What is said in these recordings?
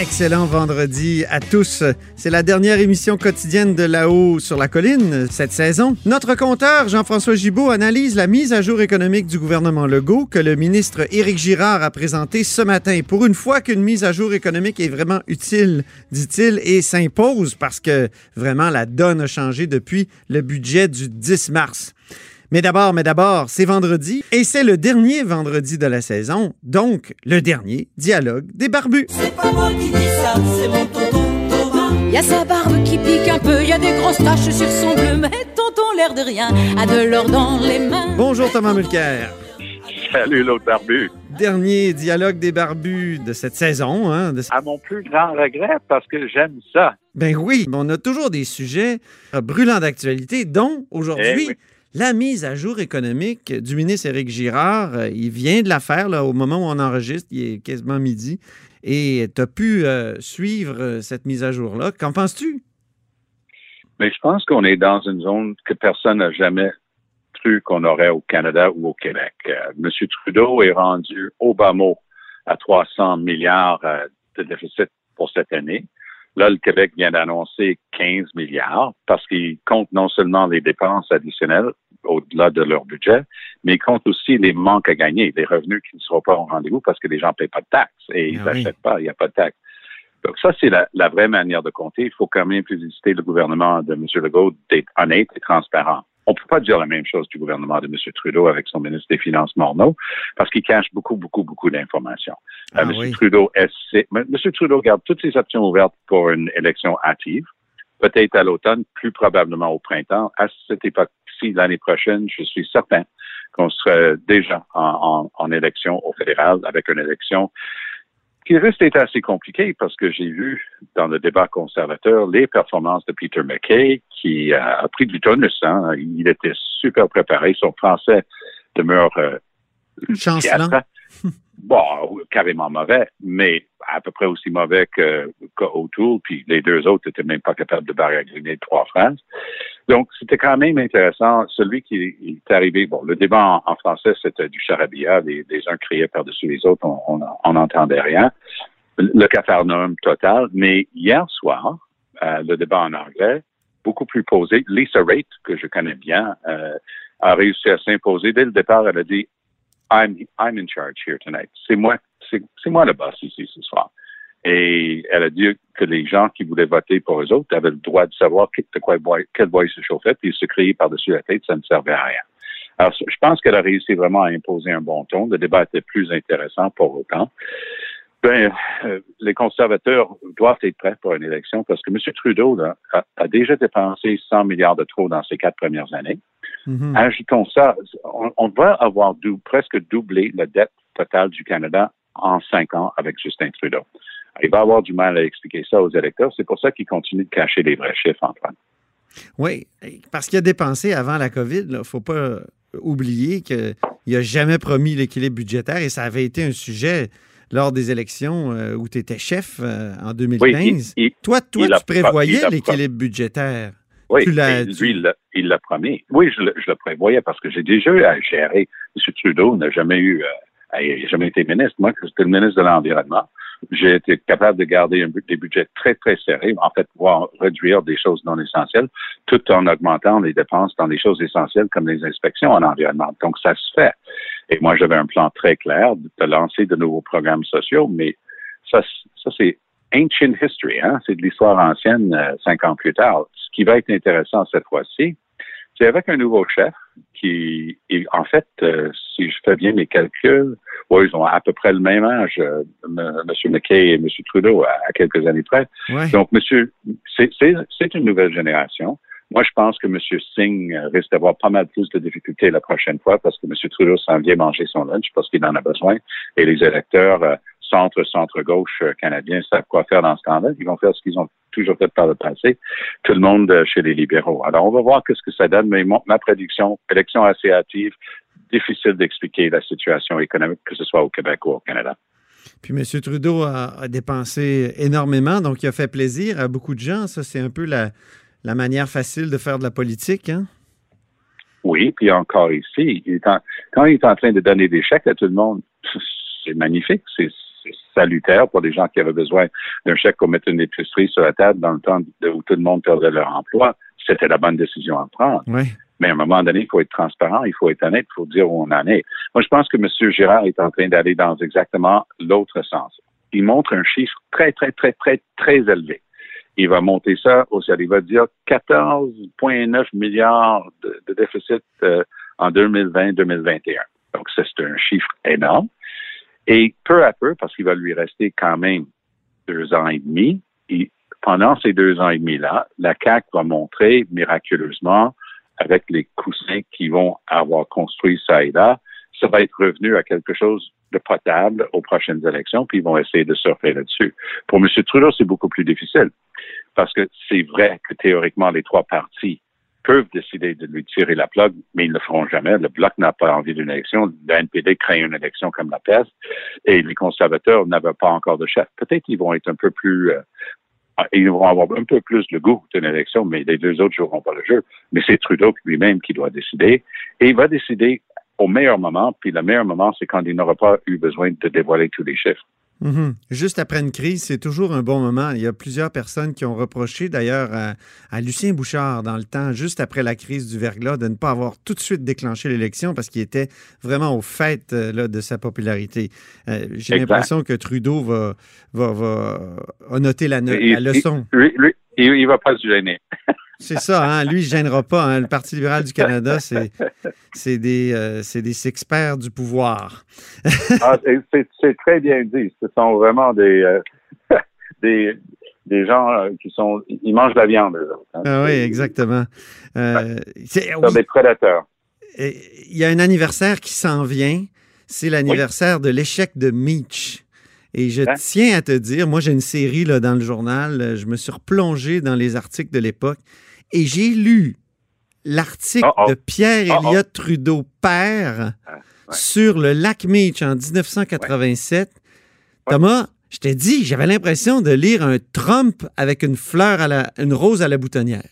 Excellent vendredi à tous. C'est la dernière émission quotidienne de là-haut sur la colline cette saison. Notre compteur Jean-François Gibault analyse la mise à jour économique du gouvernement Legault que le ministre Éric Girard a présenté ce matin. Pour une fois qu'une mise à jour économique est vraiment utile, dit-il, et s'impose parce que vraiment la donne a changé depuis le budget du 10 mars. Mais d'abord, mais d'abord, c'est vendredi et c'est le dernier vendredi de la saison, donc le dernier dialogue des barbus. C'est pas moi qui dis ça, c'est mon tonton Thomas. Y a sa barbe qui pique un peu, y a des grosses taches sur son bleu, mais tonton l'air de rien a de l'or dans les mains. Bonjour Thomas Mulcair. Salut l'autre barbu. Dernier dialogue des barbus de cette saison. Hein, de- À mon plus grand regret, parce que j'aime ça. Ben oui, on a toujours des sujets euh, brûlants d'actualité, dont aujourd'hui Eh oui. La mise à jour économique du ministre Éric Girard. Euh, Il vient de la faire là, au moment où on enregistre, il est quasiment midi. Et tu as pu euh, suivre euh, cette mise à jour-là. Qu'en penses-tu? Mais je pense qu'on est dans une zone que personne n'a jamais cru qu'on aurait au Canada ou au Québec. Monsieur Trudeau est rendu au bas mot à 300 milliards de déficit pour cette année. Là, le Québec vient d'annoncer 15 milliards parce qu'il compte non seulement les dépenses additionnelles au-delà de leur budget, mais il compte aussi les manques à gagner, les revenus qui ne seront pas au rendez-vous parce que les gens ne payent pas de taxes et ils Ah oui. n'achètent pas, il n'y a pas de taxes. Donc ça, c'est la, la vraie manière de compter. Il faut quand même féliciter le gouvernement de M. Legault d'être honnête et transparent. On ne peut pas dire la même chose du gouvernement de M. Trudeau avec son ministre des Finances Morneau, parce qu'il cache beaucoup, beaucoup, beaucoup d'informations. Ah Euh, M. oui. Trudeau essaie, M. Trudeau garde toutes ses options ouvertes pour une élection hâtive, peut-être à l'automne, plus probablement au printemps. À cette époque-ci, l'année prochaine, je suis certain qu'on serait déjà en, en, en élection au fédéral avec une élection qui risque d'être assez compliquée parce que j'ai vu dans le débat conservateur les performances de Peter McKay qui a pris du tonus. Hein. Il était super préparé. Son français demeure euh, Chancelant. Bon, carrément mauvais, mais à peu près aussi mauvais que, que O'Toole, puis les deux autres n'étaient même pas capables de baragouiner trois phrases. Donc, c'était quand même intéressant. Celui qui est arrivé, bon, le débat en, français, c'était du charabia. Les, les uns criaient par-dessus les autres, on n'entendait rien. Le cafarnaum total. Mais hier soir, euh, le débat en anglais, beaucoup plus posé. Lisa Raitt, que je connais bien, euh, a réussi à s'imposer. Dès le départ, elle a dit I'm, I'm in charge here tonight. C'est moi, c'est, moi le boss ici ce soir. Et elle a dit que les gens qui voulaient voter pour eux autres avaient le droit de savoir de quoi, quel bois ils se chauffaient, puis ils se criaient par-dessus la tête, ça ne servait à rien. Alors, je pense qu'elle a réussi vraiment à imposer un bon ton. Le débat était plus intéressant pour autant. Ben, euh, les conservateurs doivent être prêts pour une élection parce que M. Trudeau là, a, a déjà dépensé 100 milliards de trop dans ses quatre premières années. Mhm. Ajoutons ça, on, on va avoir dou- presque doublé la dette totale du Canada en cinq ans avec Justin Trudeau. Il va avoir du mal à expliquer ça aux électeurs. C'est pour ça qu'il continue de cacher les vrais chiffres, Antoine. Oui, parce qu'il a dépensé avant la COVID. Il ne faut pas oublier qu'il n'a jamais promis l'équilibre budgétaire et ça avait été un sujet lors des élections euh, où tu étais chef euh, en 2015. Oui, il- il- toi, toi il tu prévoyais l'équilibre budétaire. Oui, Tu lui, il l'a- il l'a promis. Oui, je le, je le prévoyais parce que j'ai déjà eu à gérer. M. Trudeau n'a jamais eu, euh, n'a jamais été ministre. Moi, j'étais le ministre de l'Environnement. J'ai été capable de garder un, des budgets très, très serrés, en fait, pouvoir réduire des choses non essentielles, tout en augmentant les dépenses dans des choses essentielles comme les inspections en environnement. Donc, ça se fait. Et moi, j'avais un plan très clair de, lancer de nouveaux programmes sociaux, mais ça, ça c'est ancient history, hein? c'est de l'histoire ancienne euh, cinq ans plus tard. Ce qui va être intéressant cette fois-ci, c'est avec un nouveau chef qui, et en fait, euh, si je fais bien mes calculs, ouais, ils ont à peu près le même âge, euh, M. McKay et M. Trudeau, à, à quelques années près. Ouais. Donc, monsieur, c'est une nouvelle génération. Moi, je pense que M. Singh euh, risque d'avoir pas mal plus de difficultés la prochaine fois parce que M. Trudeau s'en vient manger son lunch parce qu'il en a besoin. Et les électeurs euh, centre, centre-gauche euh, canadiens savent quoi faire dans ce temps-là. Ils vont faire ce qu'ils ont toujours fait par le passé. Tout le monde euh, chez les libéraux. Alors, on va voir qu'est-ce que ça donne, mais mon- ma prédiction, élection assez hâtive, difficile d'expliquer la situation économique, que ce soit au Québec ou au Canada. Puis M. Trudeau a, dépensé énormément, donc il a fait plaisir à beaucoup de gens. Ça, c'est un peu la, la, manière facile de faire de la politique. Hein? Oui, puis encore ici, quand il est en train de donner des chèques à tout le monde, c'est magnifique, c'est salutaire pour les gens qui avaient besoin d'un chèque pour mettre une épicerie sur la table dans le temps où tout le monde perdait leur emploi. C'était la bonne décision à prendre. Oui. Mais à un moment donné, il faut être transparent, il faut être honnête, il faut dire où on en est. Moi, je pense que M. Girard est en train d'aller dans exactement l'autre sens. Il montre un chiffre très, très, très, très, très élevé. Il va monter ça au il va dire 14,9 milliards de, déficit euh, en 2020-2021. Donc, c'est un chiffre énorme. Et peu à peu, parce qu'il va lui rester quand même deux ans et demi, et pendant ces deux ans et demi-là, la CAC va montrer miraculeusement avec les coussins qui vont avoir construit ça et là, ça va être revenu à quelque chose de potable aux prochaines élections, puis ils vont essayer de surfer là-dessus. Pour M. Trudeau, c'est beaucoup plus difficile, parce que c'est vrai que théoriquement, les trois partis peuvent décider de lui tirer la plug, mais ils ne le feront jamais. Le Bloc n'a pas envie d'une élection. Le NPD craint une élection comme la peste, et les conservateurs n'avaient pas encore de chef. Peut-être qu'ils vont être un peu plus euh, ah, ils vont avoir un peu plus le goût d'une élection, mais les deux autres joueront pas le jeu. Mais c'est Trudeau lui-même qui doit décider. Et il va décider au meilleur moment, puis le meilleur moment, c'est quand il n'aura pas eu besoin de dévoiler tous les chiffres. Mhm. Juste après une crise, c'est toujours un bon moment. Il y a plusieurs personnes qui ont reproché d'ailleurs à, Lucien Bouchard dans le temps, juste après la crise du verglas, de ne pas avoir tout de suite déclenché l'élection parce qu'il était vraiment au fait euh, là, de sa popularité. Euh, j'ai l'impression que Trudeau va, va, va, noter la, leçon. Il, ne va pas se gêner. C'est ça, hein? lui, il ne gênera pas. Hein. Le Parti libéral du Canada, c'est des, euh, des experts du pouvoir. ah, c'est très bien dit. Ce sont vraiment des, euh, des, des, gens euh, qui sont. Ils mangent de la viande, eux autres. Hein. Ah oui, exactement. c'est des prédateurs. Il y a un anniversaire qui s'en vient. C'est l'anniversaire de l'échec de Meach. Et je hein? tiens à te dire, moi j'ai une série là, dans le journal, je me suis replongé dans les articles de l'époque et j'ai lu l'article de Pierre Elliott Trudeau, père, ah, sur le lac Meach en 1987. Thomas, je t'ai dit, j'avais l'impression de lire un Trump avec une fleur à la, une rose à la boutonnière.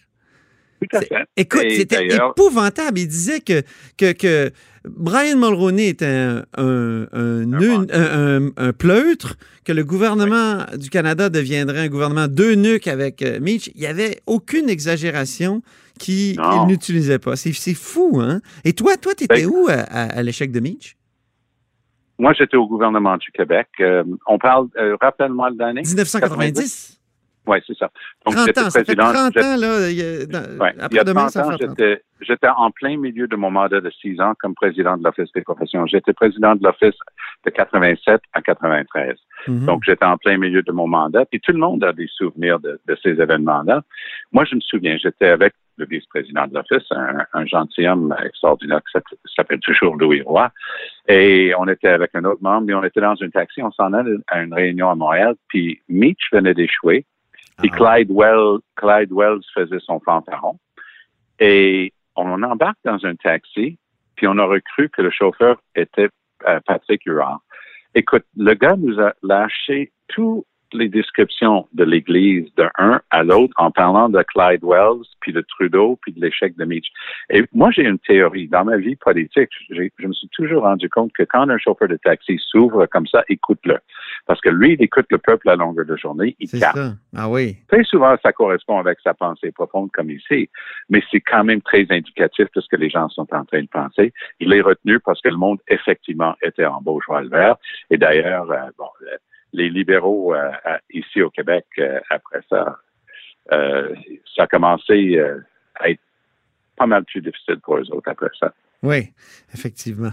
Écoute, c'était épouvantable. Il disait que, que, que Brian Mulroney était un, un, un, pleutre, que le gouvernement du Canada deviendrait un gouvernement deux nuques avec euh, Mitch. Il n'y avait aucune exagération qu'il n'utilisait pas. C'est fou, hein? Et toi, toi, tu étais ben où à, l'échec de Mitch? Moi, j'étais au gouvernement du Québec. Euh, on parle, euh, rappelle-moi l'année. 1990. Oui, c'est ça. Donc, 30 ans, ça fait 30 ans, là. Il y a, après demain, ça ans, j'étais en plein milieu de mon mandat de 6 ans comme président de l'Office des professions. J'étais président de l'Office de 87 à 93. Mm-hmm. Donc, j'étais en plein milieu de mon mandat. Puis tout le monde a des souvenirs de, ces événements-là. Moi, je me souviens, j'étais avec le vice-président de l'Office, un, un gentilhomme extraordinaire qui s'appelle toujours Louis Roy. Et on était avec un autre membre, et on était dans un taxi, on s'en allait à une réunion à Montréal, puis Mitch venait d'échouer. Puis ah. Clyde, Wells, Clyde Wells faisait son fanfaron. Et on embarque dans un taxi, puis on aurait cru que le chauffeur était euh, Patrick Huard. Écoute, le gars nous a lâché tout les descriptions de l'Église d'un à l'autre en parlant de Clyde Wells, puis de Trudeau, puis de l'échec de Mitch. Et moi, j'ai une théorie. Dans ma vie politique, je me suis toujours rendu compte que quand un chauffeur de taxi s'ouvre comme ça, écoute-le. Parce que lui, il écoute le peuple à longueur de journée, il capte. Ah oui. Très souvent, ça correspond avec sa pensée profonde comme ici, mais c'est quand même très indicatif de ce que les gens sont en train de penser. Il est retenu parce que le monde, effectivement, était en beau joie le vert. Et d'ailleurs, euh, bon, les libéraux euh, ici au Québec, euh, après ça, euh, ça a commencé à être pas mal plus difficile pour eux autres après ça. Oui, effectivement.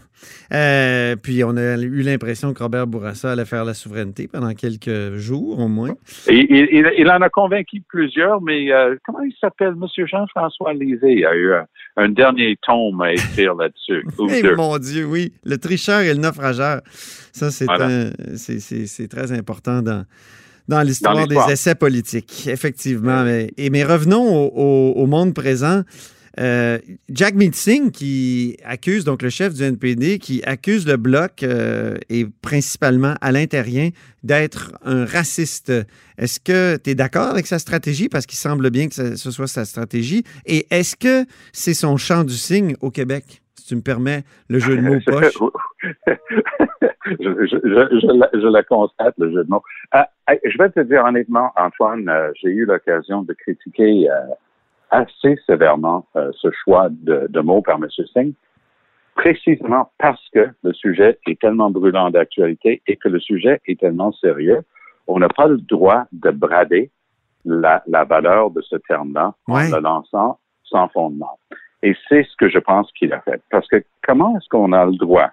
puis on a eu l'impression que Robert Bourassa allait faire la souveraineté pendant quelques jours au moins. il, en a convaincu plusieurs, mais comment il s'appelle? Monsieur Jean-François Lisée a eu un, dernier tome à écrire là-dessus. Eh, mon Dieu, oui. Le tricheur et le naufrageur. Ça, c'est très important dans, dans l'histoire des essais politiques, effectivement. Mais, et, mais revenons au, monde présent. Euh, Jack Singh qui accuse, donc le chef du NPD, qui accuse le Bloc euh, et principalement Alain Terrien d'être un raciste. Est-ce que tu es d'accord avec sa stratégie? Parce qu'il semble bien que ce soit sa stratégie. Et est-ce que c'est son champ du signe au Québec? Si tu me permets le jeu de mots poche. je, je, je, la, constate, le jeu de mots. Ah, je vais te dire honnêtement, Antoine, euh, j'ai eu l'occasion de critiquer euh, assez sévèrement euh, ce choix de, de, mots par M. Singh, précisément parce que le sujet est tellement brûlant d'actualité et que le sujet est tellement sérieux. On n'a pas le droit de brader la, la valeur de ce terme-là en le lançant sans fondement. Et c'est ce que je pense qu'il a fait. Parce que comment est-ce qu'on a le droit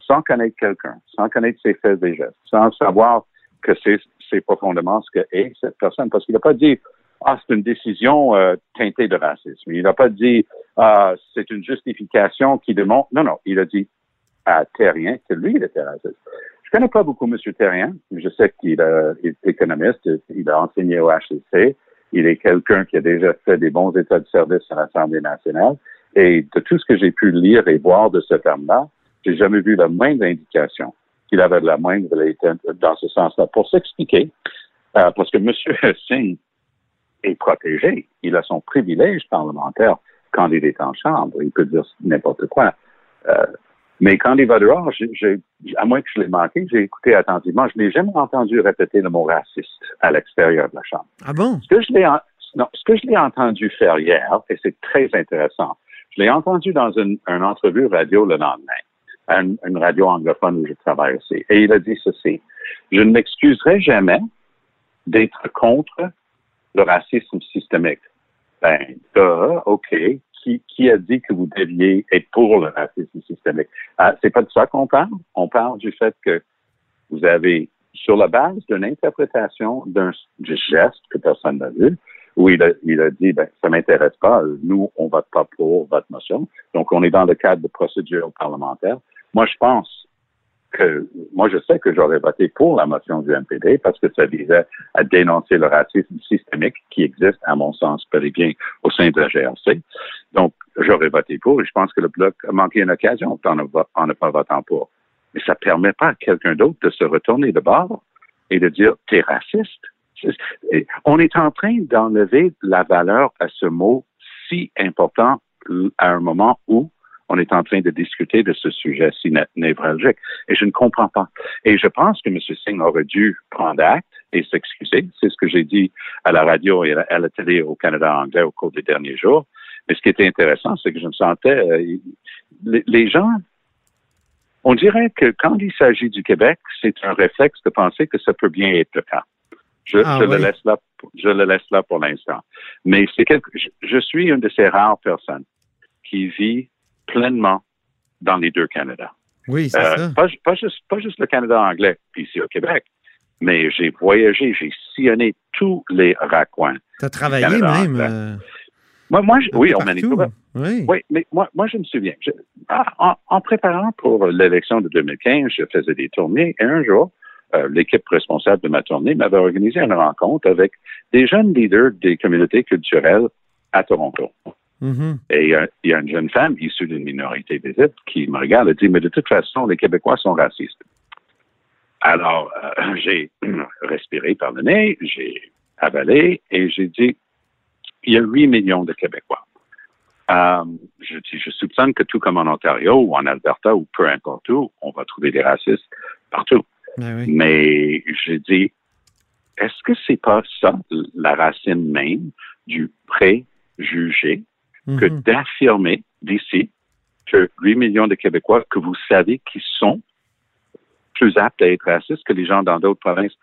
sans connaître quelqu'un, sans connaître ses faits et gestes, sans savoir que c'est profondément ce que est cette personne? Parce qu'il n'a pas dit Ah, c'est une décision euh, teintée de racisme. Il n'a pas dit Ah, c'est une justification qui démontre. Non, non. Il a dit à Terrien que lui, il était raciste. Je connais pas beaucoup M. Terrien. Je sais qu'il est économiste. Il a enseigné au HEC. Il est quelqu'un qui a déjà fait des bons états de service à l'Assemblée nationale. Et de tout ce que j'ai pu lire et voir de ce terme-là, j'ai jamais vu la moindre indication qu'il avait de la moindre dans ce sens-là. Pour s'expliquer, euh, parce que M. Singh est protégé, il a son privilège parlementaire quand il est en chambre, il peut dire n'importe quoi. Euh, mais quand il va dehors, à moins que je l'ai manqué, j'ai écouté attentivement, je n'ai jamais entendu répéter le mot raciste à l'extérieur de la chambre. Ah bon? Ce que je l'ai, non, ce que je l'ai entendu faire hier, et c'est très intéressant, je l'ai entendu dans une, une entrevue radio le lendemain à une, radio anglophone où je travaille aussi. Et il a dit ceci. Je ne m'excuserai jamais d'être contre le racisme systémique. Ben, OK. Qui, qui a dit que vous deviez être pour le racisme systémique? Ah, c'est pas de ça qu'on parle. On parle du fait que vous avez, sur la base d'une interprétation d'un geste que personne n'a vu, où il a, il a dit, ben, ça m'intéresse pas, nous, on vote pas pour votre motion. Donc, on est dans le cadre de procédure parlementaire. Moi, je pense moi, je sais que j'aurais voté pour la motion du MPD parce que ça visait à dénoncer le racisme systémique qui existe, à mon sens, et bien au sein de la GRC. Donc, j'aurais voté pour et je pense que le Bloc a manqué une occasion en ne pas votant pour. Mais ça permet pas à quelqu'un d'autre de se retourner de bord et de dire, t'es raciste. On est en train d'enlever la valeur à ce mot si important à un moment où on est en train de discuter de ce sujet si névralgique. Et je ne comprends pas. Et je pense que M. Singh aurait dû prendre acte et s'excuser. C'est ce que j'ai dit à la radio et à la télé au Canada anglais au cours des derniers jours. Mais ce qui était intéressant, c'est que je me sentais, euh, les, gens, on dirait que quand il s'agit du Québec, c'est un réflexe de penser que ça peut bien être le cas. Je, ah le laisse là, je le laisse là pour l'instant. Mais c'est quelque, je, suis une de ces rares personnes qui vit pleinement dans les deux Canada. Oui, c'est euh, ça. Pas, juste, pas juste le Canada anglais, puis ici au Québec, mais j'ai voyagé, j'ai sillonné tous les raccoins. Tu as travaillé même. Euh, moi, moi oui, au Manitoba. Oui. oui, mais moi, moi, je me souviens. Ah, en, préparant pour l'élection de 2015, je faisais des tournées et un jour, euh, l'équipe responsable de ma tournée m'avait organisé une rencontre avec des jeunes leaders des communautés culturelles à Toronto. Mm-hmm. Et il y, a une jeune femme issue d'une minorité visible qui me regarde et dit, mais de toute façon, les Québécois sont racistes. Alors, euh, j'ai respiré par le nez, j'ai avalé et j'ai dit, il y a 8 millions de Québécois. Euh, je, je soupçonne que tout comme en Ontario ou en Alberta ou peu importe où, on va trouver des racistes partout. Ben mais j'ai dit, est-ce que c'est pas ça la racine même du préjugé que mhm. d'affirmer d'ici que 8 millions de Québécois que vous savez qui sont plus aptes à être racistes que les gens dans d'autres provinces.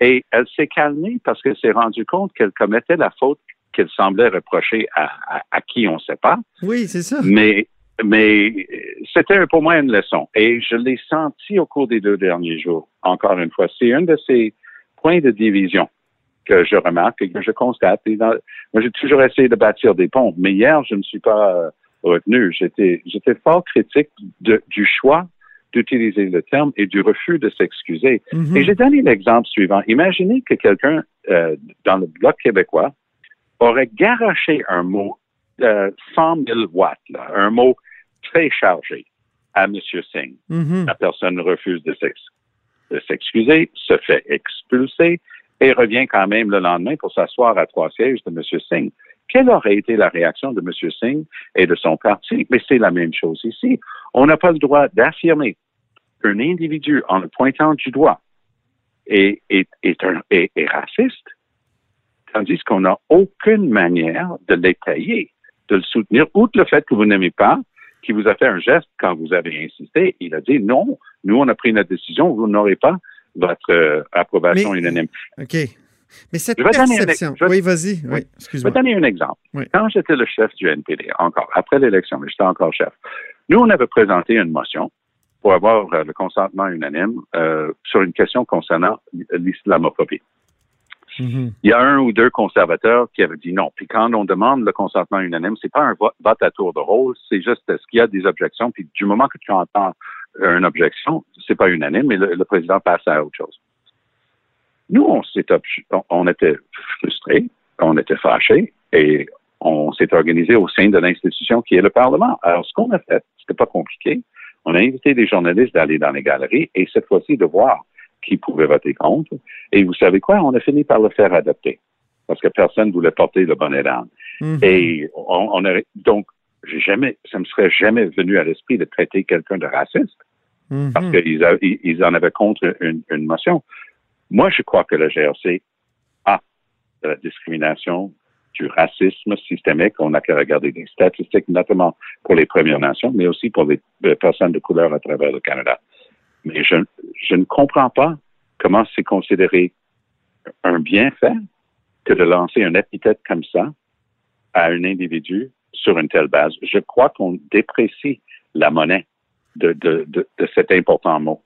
Et elle s'est calmée parce qu'elle s'est rendue compte qu'elle commettait la faute qu'elle semblait reprocher à, à, qui on ne sait pas. Oui, c'est ça. Mais, mais c'était pour moi une leçon. Et je l'ai senti au cours des deux derniers jours, encore une fois. C'est un de ces points de division que je remarque et que je constate. moi, j'ai toujours essayé de bâtir des ponts, mais hier, je ne suis pas euh, retenu. J'étais, j'étais fort critique de, du choix d'utiliser le terme et du refus de s'excuser. Mm-hmm. Et j'ai donné l'exemple suivant. Imaginez que quelqu'un euh, dans le bloc québécois aurait garoché un mot euh, 100 000 watts, là, un mot très chargé à M. Singh. Mhm. La personne refuse de s'excuser, se fait expulser et revient quand même le lendemain pour s'asseoir à trois sièges de M. Singh. Quelle aurait été la réaction de M. Singh et de son parti? Mais c'est la même chose ici. On n'a pas le droit d'affirmer qu'un individu, en le pointant du doigt, est, raciste, tandis qu'on n'a aucune manière de l'étayer, de le soutenir, outre le fait que vous n'aimez pas, qui vous a fait un geste quand vous avez insisté. Il a dit non, nous, on a pris notre décision, vous n'aurez pas votre euh, approbation Mais- unanime. OK. Mais cette Je vais perception. je vais- Oui, vas-y. Oui, Oui. Je vais excuse-moi. donner un exemple. Oui. Quand j'étais le chef du NPD, encore, après l'élection, mais j'étais encore chef, nous, on avait présenté une motion pour avoir euh, le consentement unanime euh, sur une question concernant l'islamophobie. Mhm. Il y a un ou deux conservateurs qui avaient dit non. Puis quand on demande le consentement unanime, c'est pas un vote, à tour de rôle, c'est juste est-ce qu'il y a des objections? Puis du moment que tu entends une objection, c'est pas unanime, mais le, le président passe à autre chose. Nous, on s'est on, on était frustrés, on était fâchés et on s'est organisé au sein de l'institution qui est le Parlement. Alors, ce qu'on a fait, c'était pas compliqué. On a invité des journalistes d'aller dans les galeries et cette fois-ci de voir qui pouvait voter contre. Et vous savez quoi? On a fini par le faire adopter parce que personne ne voulait porter le bonnet d'âne. Mhm. Et on, on a, donc, j'ai jamais, ça me serait jamais venu à l'esprit de traiter quelqu'un de raciste Mhm. parce qu'ils a- ils- ils en avaient contre une, une motion. Moi, je crois que le GRC a de la discrimination, du racisme systémique. On n'a qu'à regarder des statistiques, notamment pour les Premières Nations, mais aussi pour les, les personnes de couleur à travers le Canada. Mais je, je ne comprends pas comment c'est considéré un bienfait que de lancer une épithète comme ça à un individu sur une telle base. Je crois qu'on déprécie la monnaie de, de, de, de cet important mot.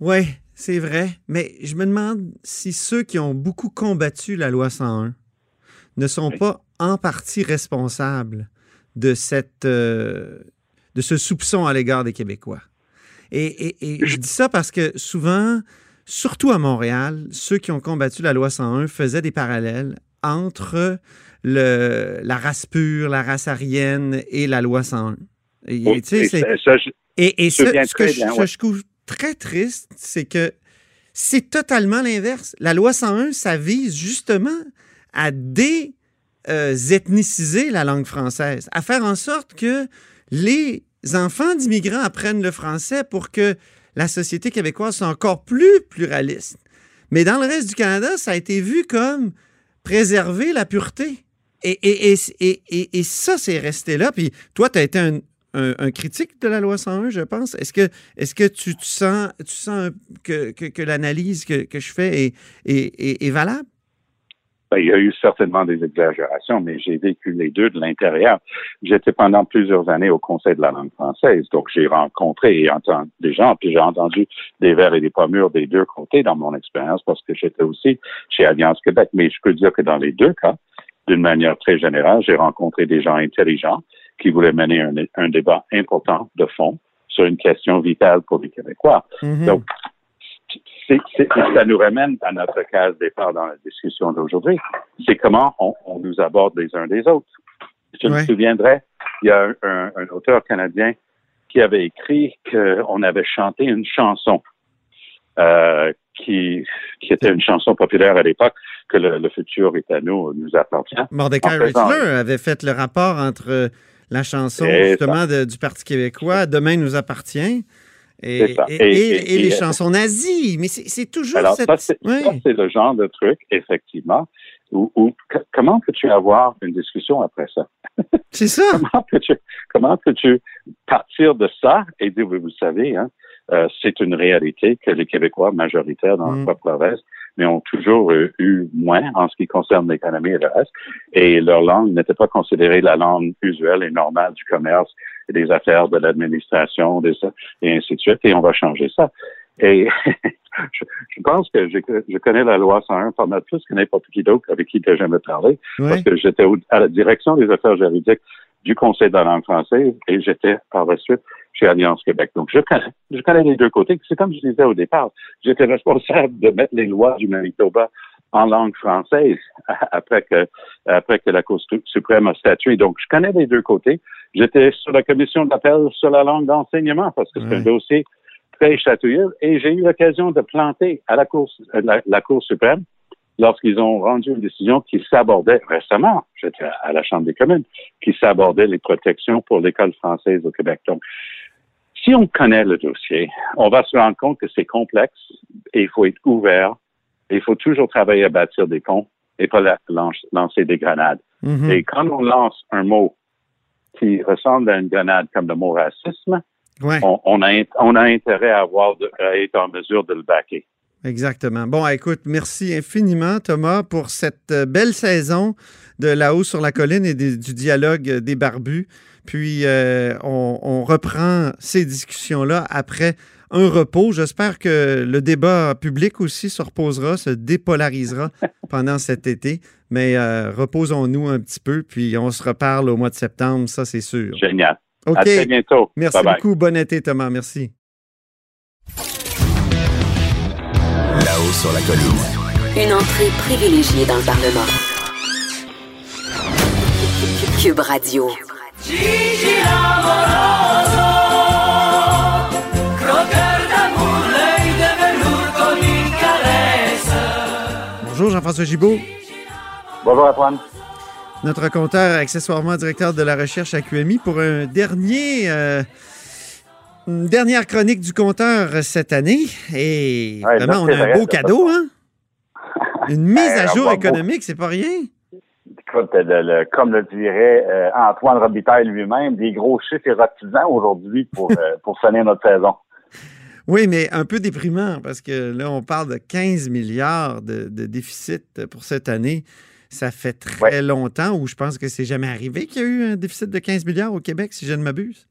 Oui, c'est vrai. Mais je me demande si ceux qui ont beaucoup combattu la loi 101 ne sont Oui. pas en partie responsables de cette euh, de ce soupçon à l'égard des Québécois. Et, et- et je dis ça parce que souvent, surtout à Montréal, ceux qui ont combattu la loi 101 faisaient des parallèles entre le, la race pure, la race aryenne et la loi 101. Et, Oui, et ça, je- ce que je, ouais. trouve très triste, c'est que c'est totalement l'inverse. La loi 101, ça vise justement à dé-ethniciser la langue française, à faire en sorte que les enfants d'immigrants apprennent le français pour que la société québécoise soit encore plus pluraliste. Mais dans le reste du Canada, ça a été vu comme préserver la pureté. Et, et, et, et, ça, c'est resté là. Puis toi, tu as été un, critique de la loi 101, je pense. Est-ce que, est-ce que tu, sens, tu sens que, que, l'analyse que, que je fais est, est, est- est valable? ben, il y a eu certainement des exagérations, mais j'ai vécu les deux de l'intérieur. J'étais pendant plusieurs années au Conseil de la langue française, donc j'ai rencontré et entendu des gens, puis j'ai entendu des vers et des pommures des deux côtés dans mon expérience parce que j'étais aussi chez Alliance Québec. Mais je peux dire que dans les deux cas, d'une manière très générale, j'ai rencontré des gens intelligents qui voulaient mener un, un débat important de fond sur une question vitale pour les Québécois. Mhm. Donc, c'est, c'est- ça nous ramène à notre case départ dans la discussion d'aujourd'hui. C'est comment on, on nous aborde les uns des autres. Je Ouais. me souviendrai, il y a un, un- un auteur canadien qui avait écrit qu'on avait chanté une chanson euh, qui, qui était une chanson populaire à l'époque, que le, le futur est à nous, nous appartient. Mordecai En faisant- Ritzler avait fait le rapport entre la chanson justement de- du Parti québécois, Demain nous appartient, et, les et- chansons nazies. Mais c'est toujours Alors, cette... ça, c'est, le genre de truc, effectivement, où, où- c- comment peux-tu avoir une discussion après ça? C'est ça. comment peux-tu partir de ça? Et dire vous savez hein, euh, c'est une réalité que les Québécois majoritaires dans Mm. leur province mais ont toujours eu moins en ce qui concerne l'économie et le reste. Et leur langue n'était pas considérée la langue usuelle et normale du commerce et des affaires de l'administration des et ainsi de suite et on va changer ça. Et je, je pense que je, je connais la loi 101 pas mal plus que n'importe qui d'autre avec qui j'ai jamais parlé parce que j'étais à la direction des affaires juridiques du Conseil de la langue française et j'étais par la suite chez Alliance Québec. Donc, je connais, je connais les deux côtés. C'est comme je disais au départ, j'étais responsable de mettre les lois du Manitoba en langue française après que après que la Cour suprême a statué. Donc, je connais les deux côtés. J'étais sur la commission d'appel sur la langue d'enseignement parce que c'est un dossier très chatouilleux et j'ai eu l'occasion de planter à la Cour, la, la Cour suprême lorsqu'ils ont rendu une décision qui s'abordait récemment, j'étais à la Chambre des communes, qui s'abordait les protections pour l'école française au Québec. Donc, si on connaît le dossier, on va se rendre compte que c'est complexe et il faut être ouvert. Et il faut toujours travailler à bâtir des ponts et pas lancer des grenades. Mm-hmm. Et quand on lance un mot qui ressemble à une grenade comme le mot racisme, on, a, on a intérêt à, avoir à être en mesure de le baquer. Exactement. Bon, écoute, merci infiniment, Thomas, pour cette euh, belle saison de là-haut sur la colline et du dialogue des barbus. Puis, euh, on, reprend ces discussions-là après un repos. J'espère que le débat public aussi se reposera, se dépolarisera pendant cet été. Mais euh, reposons-nous un petit peu, puis on se reparle au mois de septembre, ça, c'est sûr. Génial. OK. À très bientôt. Merci beaucoup. Bon été, Thomas. Merci. Là-haut sur la colline. Une entrée privilégiée dans le Parlement. Cube Radio. Bonjour Jean-François Gibault. Bonjour Antoine. Notre compteur, accessoirement directeur de la recherche à QMI, pour un dernier, euh, une dernière chronique du compteur cette année. Et vraiment, on a un beau cadeau, hein? Une mise à jour économique, c'est pas rien? Écoute, comme le dirait euh, Antoine Robitaille lui-même, des gros chiffres érotisants aujourd'hui pour, euh, pour finir notre saison. Oui, mais un peu déprimant parce que là, on parle de 15 milliards de, déficit pour cette année. Ça fait très longtemps où je pense que c'est jamais arrivé qu'il y a eu un déficit de 15 milliards au Québec, si je ne m'abuse.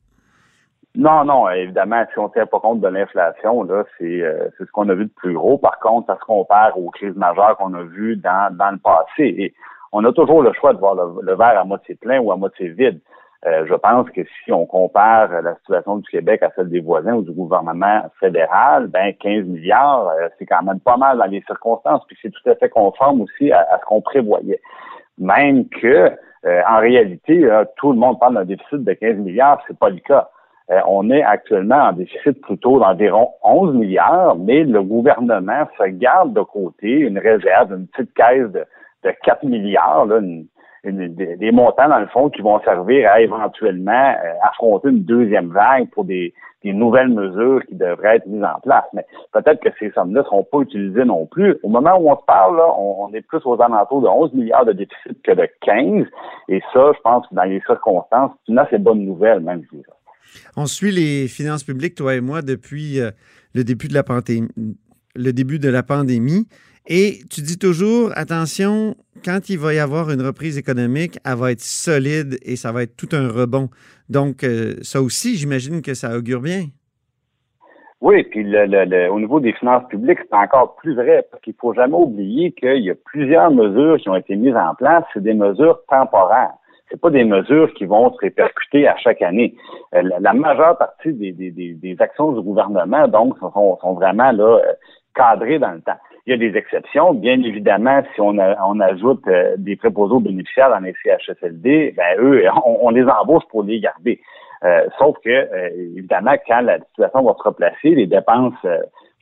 Non, non, évidemment, si on ne tient pas compte de l'inflation, là, euh, c'est ce qu'on a vu de plus gros. Par contre, ça se compare aux crises majeures qu'on a vues dans, dans le passé. Et on a toujours le choix de voir le, verre à moitié plein ou à moitié vide. Euh, je pense que si on compare la situation du Québec à celle des voisins ou du gouvernement fédéral, ben 15 milliards, euh, c'est quand même pas mal dans les circonstances, puis c'est tout à fait conforme aussi à, ce qu'on prévoyait. Même que, euh, en réalité, tout le monde parle d'un déficit de 15 milliards, c'est pas le cas. On est actuellement en déficit plutôt d'environ 11 milliards, mais le gouvernement se garde de côté une réserve, une petite caisse de de 4 milliards, là, des, montants, dans le fond, qui vont servir à éventuellement euh, affronter une deuxième vague pour des, nouvelles mesures qui devraient être mises en place. Mais peut-être que ces sommes-là ne seront pas utilisées non plus. Au moment où on se parle, là, on, est plus aux alentours de 11 milliards de déficit que de 15. Et ça, je pense que dans les circonstances, c'est une assez bonne nouvelle, même, je dirais. On suit les finances publiques, toi et moi, depuis euh, le début de la pandémie. Et tu dis toujours, attention, quand il va y avoir une reprise économique, elle va être solide et ça va être tout un rebond. Donc, euh, ça aussi, j'imagine que ça augure bien. Oui, puis au niveau des finances publiques, c'est encore plus vrai, parce qu'il faut jamais oublier qu'il y a plusieurs mesures qui ont été mises en place, c'est des mesures temporaires. C'est pas des mesures qui vont se répercuter à chaque année. Euh, la, majeure partie des, des, des, actions du gouvernement, donc, sont, sont vraiment là euh, cadrées dans le temps. Il y a des exceptions. Bien évidemment, si on, on ajoute euh, des préposés bénéficiaires dans les CHSLD, ben eux, on, les embauche pour les garder. Euh, sauf que, euh, évidemment, quand la situation va se replacer, les dépenses,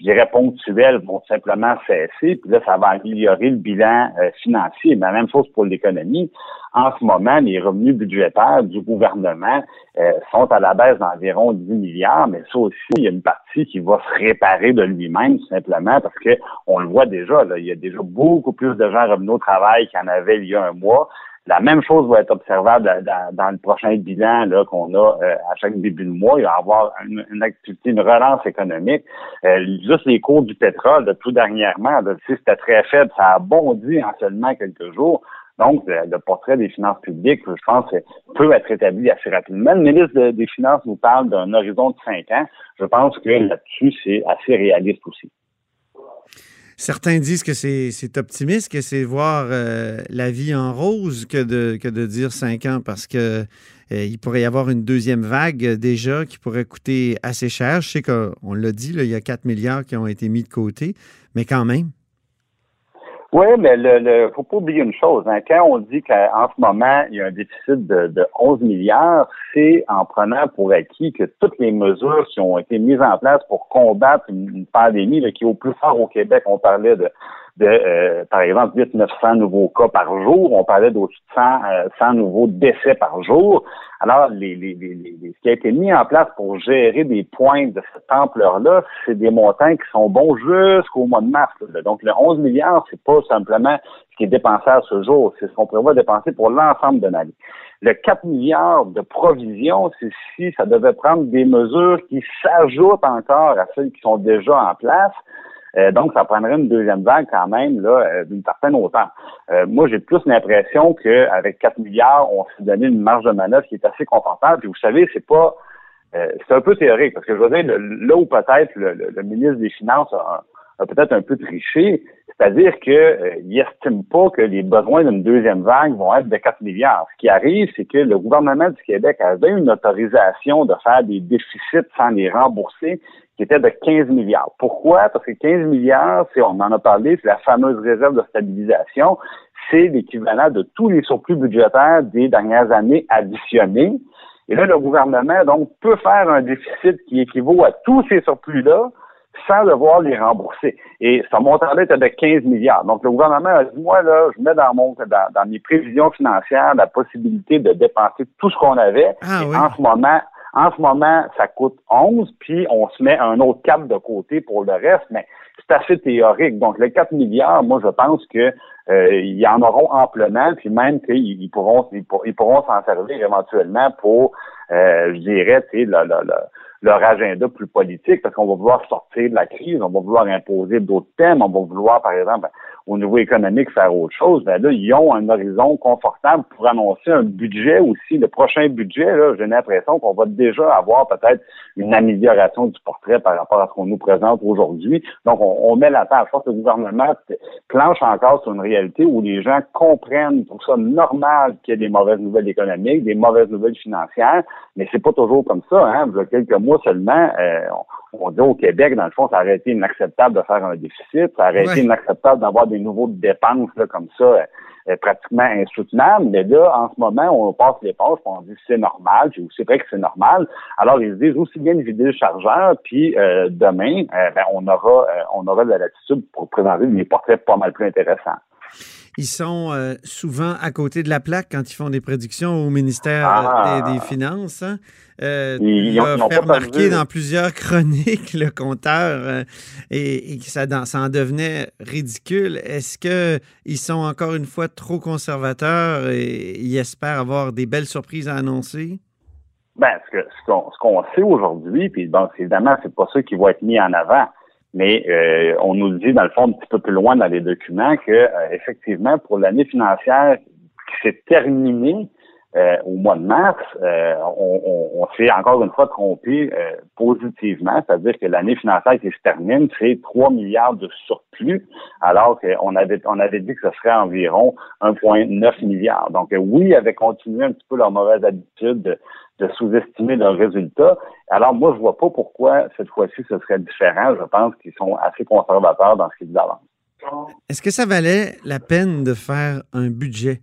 je dirais, ponctuelles vont simplement cesser, puis là, ça va améliorer le bilan financier. Mais la même chose pour l'économie en ce moment, les revenus budgétaires du gouvernement euh, sont à la baisse d'environ 10 milliards, mais ça aussi, il y a une partie qui va se réparer de lui-même, simplement, parce que on le voit déjà, là, il y a déjà beaucoup plus de gens revenus au travail qu'il y en avait il y a un mois. La même chose va être observable dans, le prochain bilan là, qu'on a euh, à chaque début de mois. Il va y avoir une, activité, une relance économique. Euh, juste les cours du pétrole, de tout dernièrement, si c'était très faible, ça a bondi en seulement quelques jours. Donc, le portrait des finances publiques, je pense, peut être établi assez rapidement. Le ministre des Finances nous parle d'un horizon de cinq ans. Je pense que là-dessus, c'est assez réaliste aussi. Certains disent que c'est optimiste, que c'est voir euh, la vie en rose que de, dire cinq ans parce que euh, il pourrait y avoir une deuxième vague déjà qui pourrait coûter assez cher. Je sais qu'on l'a dit, il y a 4 milliards qui ont été mis de côté, mais quand même. Oui, mais le, le faut pas oublier une chose. Hein. Quand on dit qu'en ce moment, il y a un déficit de, de 11 milliards, c'est en prenant pour acquis que toutes les mesures qui ont été mises en place pour combattre une, pandémie qui est au plus fort au Québec, on parlait de de, euh, par exemple, 8 900 nouveaux cas par jour. On parlait d'au-dessus de 100, euh, nouveaux décès par jour. Alors, les, les, les, ce qui a été mis en place pour gérer des points de cette ampleur-là, c'est des montants qui sont bons jusqu'au mois de mars. Donc, le 11 milliards, c'est pas simplement ce qui est dépensé à ce jour, c'est ce qu'on prévoit dépenser pour l'ensemble de l'année. Le 4 milliards de provisions, c'est si ça devait prendre des mesures qui s'ajoutent encore à celles qui sont déjà en place. Euh, donc, ça prendrait une deuxième vague quand même là euh, d'une certaine hauteur. Euh, moi, j'ai plus l'impression qu'avec 4 milliards, on s'est donné une marge de manœuvre qui est assez confortable. Puis vous savez, c'est pas c'est un peu théorique, parce que je veux dire, là où peut-être le, ministre des Finances a, peut-être un peu triché, c'est-à-dire qu'il n'estime pas que les besoins d'une deuxième vague vont être de 4 milliards. Ce qui arrive, c'est que le gouvernement du Québec avait une autorisation de faire des déficits sans les rembourser qui était de 15 milliards. Pourquoi? Parce que 15 milliards, c'est, on en a parlé, c'est la fameuse réserve de stabilisation. C'est l'équivalent de tous les surplus budgétaires des dernières années additionnés. Et là, le gouvernement, donc, peut faire un déficit qui équivaut à tous ces surplus-là sans devoir les rembourser. Et ce montant-là était de 15 milliards. Donc, le gouvernement a dit, moi, là, je mets dans mon, dans, dans mes prévisions financières la possibilité de dépenser tout ce qu'on avait. Ah, oui. En ce moment, en ce moment, ça coûte 11, puis on se met un autre cap de côté pour le reste, mais c'est assez théorique. Donc, les 4 milliards, moi, je pense que euh, y en auront amplement, puis même qu'ils pourront ils, pourront s'en servir éventuellement pour, euh, je dirais, tu sais, leur agenda plus politique, parce qu'on va vouloir sortir de la crise, on va vouloir imposer d'autres thèmes, on va vouloir, par exemple, au niveau économique faire autre chose, ben là, ils ont un horizon confortable pour annoncer un budget aussi. Le prochain budget, là, j'ai l'impression qu'on va déjà avoir peut-être une amélioration du portrait par rapport à ce qu'on nous présente aujourd'hui. Donc, on, met la table. Je pense que le gouvernement planche encore sur une réalité où les gens comprennent pour ça normal qu'il y ait des mauvaises nouvelles économiques, des mauvaises nouvelles financières, mais c'est pas toujours comme ça. Hein. Il y a quelques mois seulement, euh, on dit au Québec, dans le fond, ça aurait été inacceptable de faire un déficit, ça aurait été inacceptable d'avoir des nouveaux dépenses là, comme ça, euh, euh, pratiquement insoutenables. Mais là, en ce moment, on passe les pages, on dit c'est normal, puis c'est vrai que c'est normal. Alors, ils disent aussi bien de vider le chargeur, puis euh, demain, ben, on aura on aura de la latitude pour présenter des portraits pas mal plus intéressants. Ils sont souvent à côté de la plaque quand ils font des prédictions au ministère Ah. des, des Finances. hein. Euh, Ils- il ils ont- ils ont remarquer dans plusieurs chroniques le compteur euh, et, et que ça, ça en devenait ridicule. Est-ce que ils sont encore une fois trop conservateurs et ils espèrent avoir des belles surprises à annoncer? Ben, ce qu'on ce qu'on sait aujourd'hui, puis bon, c'est- évidemment, c'est pas ça qui va être mis en avant. Mais euh, on nous dit, dans le fond, un petit peu plus loin dans les documents, que euh, effectivement, pour l'année financière qui s'est terminée euh, au mois de mars, euh, on, on- on s'est encore une fois trompé euh, positivement, c'est-à-dire que l'année financière qui se termine, c'est 3 milliards de surplus, alors qu'on avait on avait dit que ce serait environ 1,9 milliard. Donc oui, ils avaient continué un petit peu leur mauvaise habitude de, de sous-estimer leurs résultats. Alors moi, je vois pas pourquoi cette fois-ci ce serait différent. Je pense qu'ils sont assez conservateurs dans ce qu'ils avancent. Est-ce que ça valait la peine de faire un budget?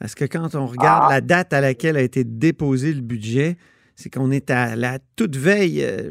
Parce que quand on regarde Ah. la date à laquelle a été déposé le budget, c'est qu'on est à la toute veille, euh,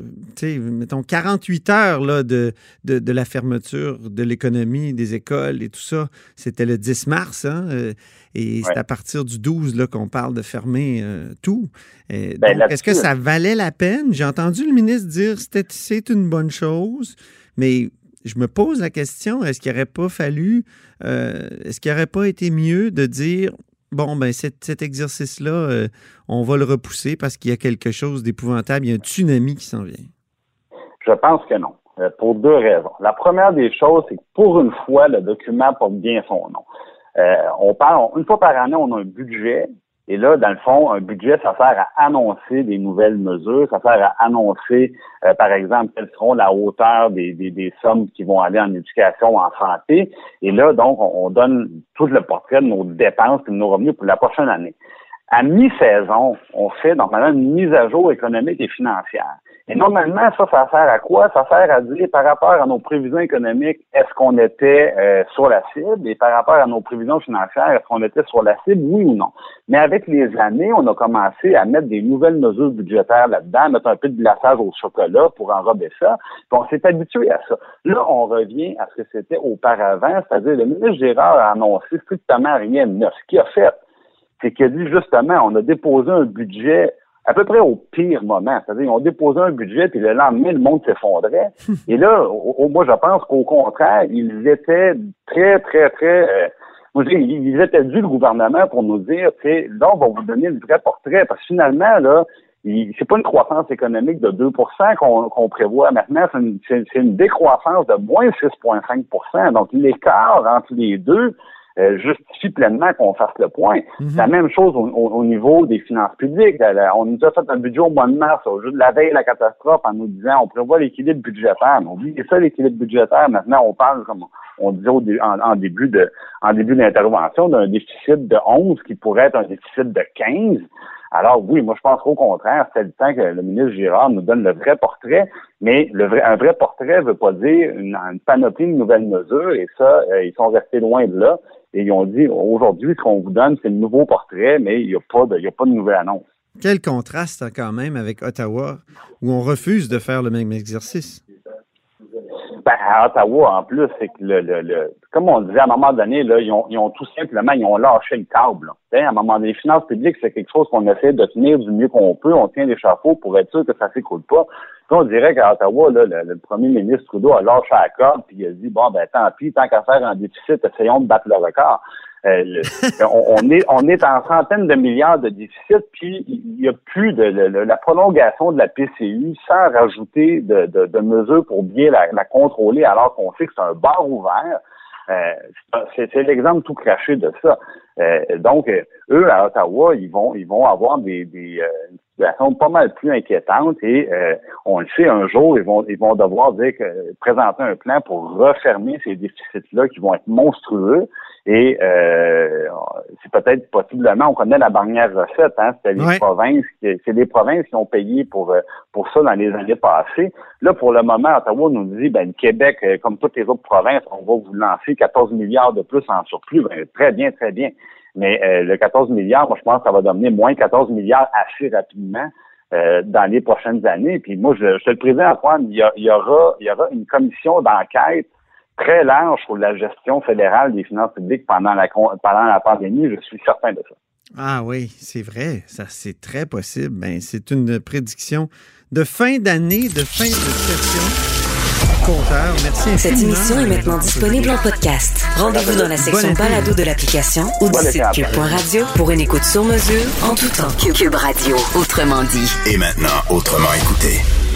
mettons 48 heures là, de, de, de la fermeture de l'économie, des écoles et tout ça. C'était le 10 mars, hein, euh, et c'est à partir du 12 là, qu'on parle de fermer euh, tout. Ben, Est-ce que ça valait la peine? J'ai entendu le ministre dire que c'est une bonne chose, mais je me pose la question, est-ce qu'il n'aurait pas fallu, euh, est-ce qu'il n'aurait pas été mieux de dire, bon, ben cet, cet exercice-là, euh, on va le repousser parce qu'il y a quelque chose d'épouvantable, il y a un tsunami qui s'en vient. Je pense que non, euh, pour deux raisons. La première des choses, c'est que pour une fois, le document porte bien son nom. Euh, on parle, une fois par année, on a un budget. Et là, dans le fond, un budget, ça sert à annoncer des nouvelles mesures, ça sert à annoncer, euh, par exemple, quelles seront la hauteur des, des, des sommes qui vont aller en éducation, en santé. Et là, donc, on, on donne tout le portrait de nos dépenses et de nos revenus pour la prochaine année. À mi-saison, on fait normalement une mise à jour économique et financière. Et normalement, ça, ça sert à quoi? Ça sert à dire par rapport à nos prévisions économiques, est-ce qu'on était euh, sur la cible? Et par rapport à nos prévisions financières, est-ce qu'on était sur la cible, oui ou non? Mais avec les années, on a commencé à mettre des nouvelles mesures budgétaires là-dedans, mettre un peu de glaçage au chocolat pour enrober ça. Puis on s'est habitué à ça. Là, on revient à ce que c'était auparavant, c'est-à-dire le ministre Gérard a annoncé strictement rien de neuf. Ce qu'il a fait, c'est qu'il a dit justement, on a déposé un budget à peu près au pire moment. C'est-à-dire, ils ont déposé un budget, puis le lendemain, le monde s'effondrait. Et là, moi, je pense qu'au contraire, ils étaient très, très, très... Euh, moi, je dis, ils étaient dû le gouvernement pour nous dire, là, on va vous donner le vrai portrait. Parce que finalement, là, c'est pas une croissance économique de 2% qu'on prévoit maintenant, c'est une, une, décroissance de moins 6,5% Donc, l'écart entre les deux, euh, justifie pleinement qu'on fasse le point. Mhm. La même chose au, niveau des finances publiques. On nous a fait un budget au mois de mars, au jour de la veille de la catastrophe, en nous disant on prévoit l'équilibre budgétaire. C'est ça l'équilibre budgétaire. Maintenant, on parle comme on disait en, début de en début d'intervention d'un déficit de 11 qui pourrait être un déficit de 15. Alors oui, moi je pense qu'au contraire, c'est le temps que le ministre Girard nous donne le vrai portrait, mais le vrai, un vrai portrait ne veut pas dire une, panoplie de nouvelles mesures, et ça, euh, ils sont restés loin de là. Et ils ont dit aujourd'hui, ce qu'on vous donne, c'est le nouveau portrait, mais il n'y a a pas de nouvelle annonce. Quel contraste quand même avec Ottawa, où on refuse de faire le même exercice. Ben, à Ottawa, en plus, c'est que le, le, comme on disait, à un moment donné, là, ils ont, ils ont tout simplement, ils ont lâché le câble. À un moment donné, les finances publiques, c'est quelque chose qu'on essaie de tenir du mieux qu'on peut. On tient l'échafaud pour être sûr que ça s'écoule pas. On dirait qu'à Ottawa, là, le, premier ministre Trudeau a lâché la corde, puis il a dit, bon, ben, tant pis, tant qu'à faire un déficit, essayons de battre le record. Euh, on, est on est en centaines de milliards de déficit, puis il n'y a plus de la prolongation de la PCU sans rajouter de, de, mesures pour bien la, contrôler alors qu'on sait que c'est un bar ouvert. Euh, c'est l'exemple tout craché de ça. Euh, donc, eux, à Ottawa, ils vont ils vont avoir des, des une situation pas mal plus inquiétante et on le sait, un jour, ils vont ils vont devoir dire que, présenter un plan pour refermer ces déficits-là qui vont être monstrueux. Et euh, c'est peut-être possiblement, on connaît la dernière recette, hein, c'était les provinces, c'est les provinces qui ont payé pour euh, pour ça dans les années passées. Là, pour le moment, Ottawa nous dit, ben le Québec, euh, comme toutes les autres provinces, on va vous lancer 14 milliards de plus en surplus. Ben, très bien, très bien. Mais le 14 milliards, moi, je pense que ça va devenir moins 14 milliards assez rapidement. dans les prochaines années. Puis moi, je, je te le présente, Antoine, il y, aura, il y aura une commission d'enquête très large sur la gestion fédérale des finances publiques pendant la, pendant la pandémie. Je suis certain de ça. Ah oui, c'est vrai. Ça, c'est très possible. Ben, c'est une prédiction de fin d'année, de fin de session. Compteur, merci Cette émission est maintenant disponible en podcast. Rendez-vous dans la section balado de l'application ou du site cube.radio pour une écoute sur mesure en tout temps. Cube Radio, autrement dit. Et maintenant, autrement écouté.